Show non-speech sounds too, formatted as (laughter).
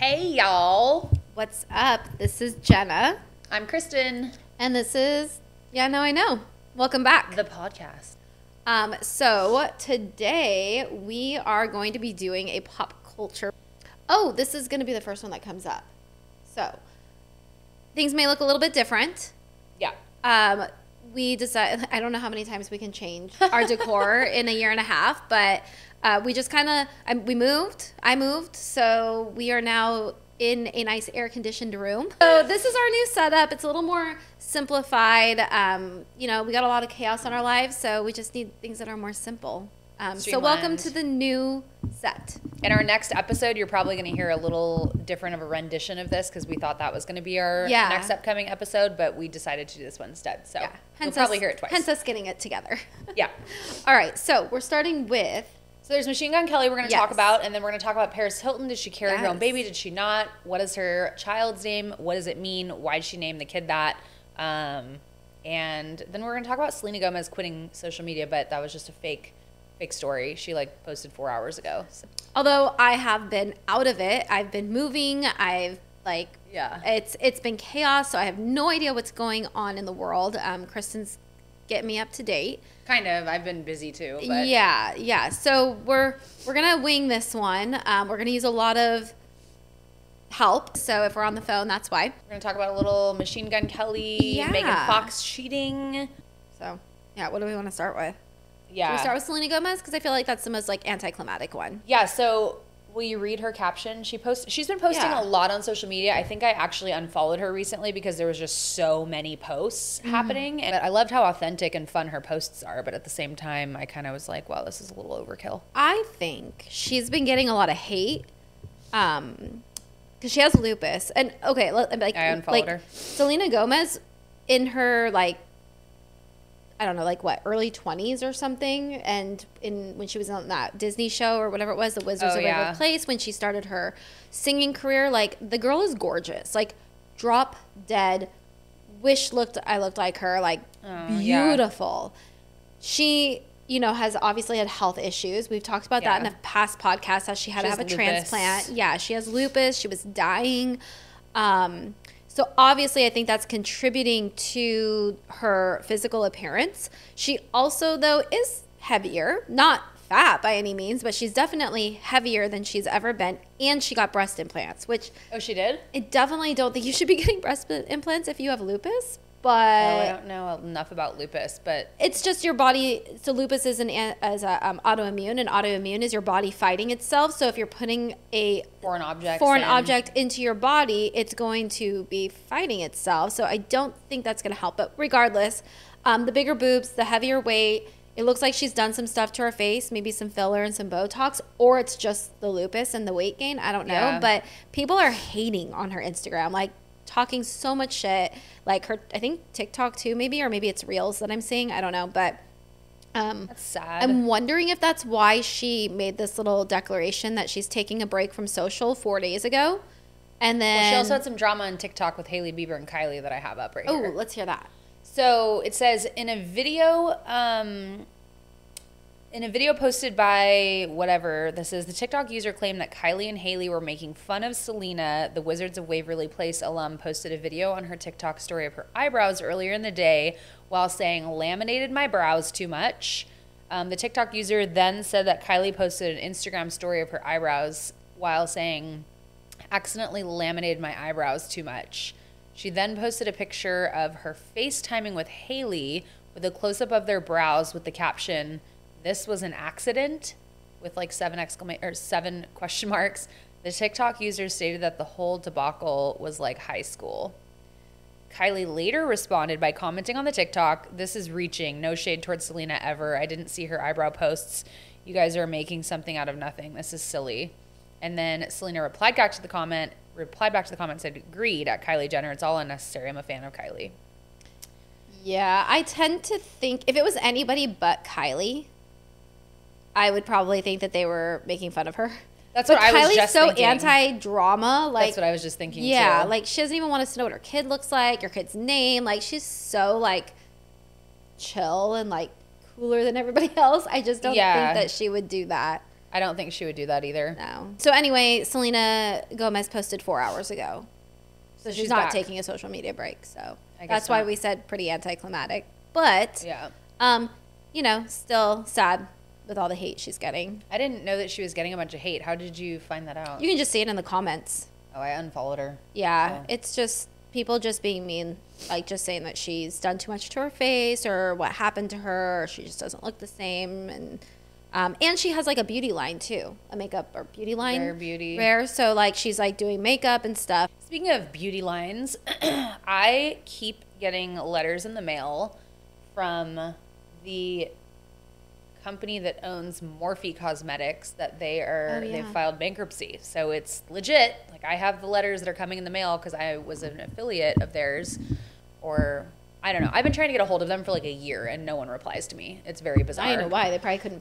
Hey, y'all. What's up? This is Jenna, I'm Kristen, and this is Yeah, No, I Know. Welcome back. the podcast. Um, so today we are going to be doing a pop culture. Oh, this is going to be the first one that comes up. So things may look a little bit different. Yeah. Um, we decided. (laughs) I don't know how many times we can change our (laughs) decor in a year and a half, but uh, we just kind of we moved. I moved, so we are now in a nice air conditioned room. So this is our new setup. It's a little more simplified. Um, you know, we got a lot of chaos in our lives, so we just need things that are more simple. Um, so welcome to the new set. In our next episode, you're probably going to hear a little different of a rendition of this because we thought that was going to be our Yeah. next upcoming episode, but we decided to do this one instead. So Yeah, hence you'll probably hear it twice. Hence us getting it together. yeah. (laughs) All right, so we're starting with So there's Machine Gun Kelly we're going to talk about, and then we're going to talk about Paris Hilton. Did she carry her own baby? Did she not? What is her child's name? What does it mean? Why did she name the kid that? Um, and then we're going to talk about Selena Gomez quitting social media, but that was just a fake, fake story. She like posted four hours ago. So, although I have been out of it, I've been moving. I've like Yeah. it's it's been chaos. So I have no idea what's going on in the world. Um, Kristen's getting me up to date. kind of. I've been busy too. But Yeah, yeah. So we're we're gonna wing this one. Um, we're gonna use a lot of help. So if we're on the phone, that's why. We're going to talk about a little Machine Gun Kelly, Yeah. Megan Fox cheating. So yeah, what do we want to start with? Yeah. Should we start with Selena Gomez because I feel like that's the most like anticlimactic one. Yeah, so will you read her caption? She post she's been posting Yeah. a lot on social media. I think I actually unfollowed her recently because there was just so many posts Mm-hmm. happening. And I loved how authentic and fun her posts are, but at the same time I kind of was like, wow, this is a little overkill. I think she's been getting a lot of hate. Um, because she has lupus, and okay, like I unfollowed like her. Selena Gomez in her like I don't know, like what early twenties or something, and in when she was on that Disney show or whatever it was, The Wizards Oh, of yeah. Waverly Place, when she started her singing career, like the girl is gorgeous, like drop dead. Wish looked I looked like her, like Oh, yeah. beautiful. She, you know, has obviously had health issues. We've talked about that in Yeah. a past podcast how she had She to have a lupus. transplant. Yeah, she has lupus. She was dying. Um, so obviously, I think that's contributing to her physical appearance. She also, though, is heavier, not fat by any means, but she's definitely heavier than she's ever been. And she got breast implants, which Oh, she did? I definitely don't think you should be (laughs) getting breast implants if you have lupus. Oh, I don't know enough about lupus, but it's just your body. So lupus is an as a um, autoimmune, and autoimmune is your body fighting itself. So if you're putting a foreign objects. foreign in. object into your body, it's going to be fighting itself. So I don't think that's going to help. But regardless, um, the bigger boobs, the heavier weight. It looks like she's done some stuff to her face, maybe some filler and some Botox, or it's just the lupus and the weight gain. I don't know. Yeah. But people are hating on her Instagram, like talking so much shit. Like her, I think TikTok too, maybe, or maybe it's Reels that I'm seeing. I don't know. But um, That's sad. I'm wondering if that's why she made this little declaration that she's taking a break from social four days ago. And then well, she also had some drama on TikTok with Hailey Bieber and Kylie that I have up right Oh, here. Oh, let's hear that. So it says in a video, um, in a video posted by whatever this is, the TikTok user claimed that Kylie and Hailey were making fun of Selena. The Wizards of Waverly Place alum posted a video on her TikTok story of her eyebrows earlier in the day while saying, "Laminated my brows too much." Um, the TikTok user then said that Kylie posted an Instagram story of her eyebrows while saying, accidentally laminated my eyebrows too much. She then posted a picture of her FaceTiming with Hailey with a close up of their brows with the caption, This was an accident with like seven exclamation or seven (laughs) question marks. The TikTok user stated that the whole debacle was like high school. Kylie later responded by commenting on the TikTok, This is reaching. No shade towards Selena ever. I didn't see her eyebrow posts. You guys are making something out of nothing. This is silly. And then Selena replied back to the comment, replied back to the comment, said, Agreed at Kylie Jenner. It's all unnecessary. I'm a fan of Kylie. Yeah, I tend to think if it was anybody but Kylie, I would probably think that they were making fun of her. That's But what I was just so thinking. anti-drama. Like, That's what I was just thinking yeah, too. like she doesn't even want us to know what her kid looks like, your kid's name. Like, she's so like chill and like cooler than everybody (laughs) else. I just don't Yeah. think that she would do that. I don't think she would do that either. No. So anyway, Selena Gomez posted four hours ago. So she's, she's not back. taking a social media break. So I guess that's why we said pretty anticlimactic. But Yeah. um, you know, still sad with all the hate she's getting. I didn't know that she was getting a bunch of hate. How did you find that out? You can just see it in the comments. oh, I unfollowed her. Yeah, So- it's just people just being mean, like just saying that she's done too much to her face or what happened to her, or she just doesn't look the same, and um, and she has like a beauty line too, a makeup or beauty line, Rare Beauty. rare. So like she's like doing makeup and stuff. Speaking of beauty lines, (clears throat) I keep getting letters in the mail from the company that owns Morphe Cosmetics that they are Oh, yeah. they've filed bankruptcy. So it's legit. Like I have the letters that are coming in the mail because I was an affiliate of theirs, or I don't know. I've been trying to get a hold of them for like a year and no one replies to me. It's very bizarre. I don't know why they probably couldn't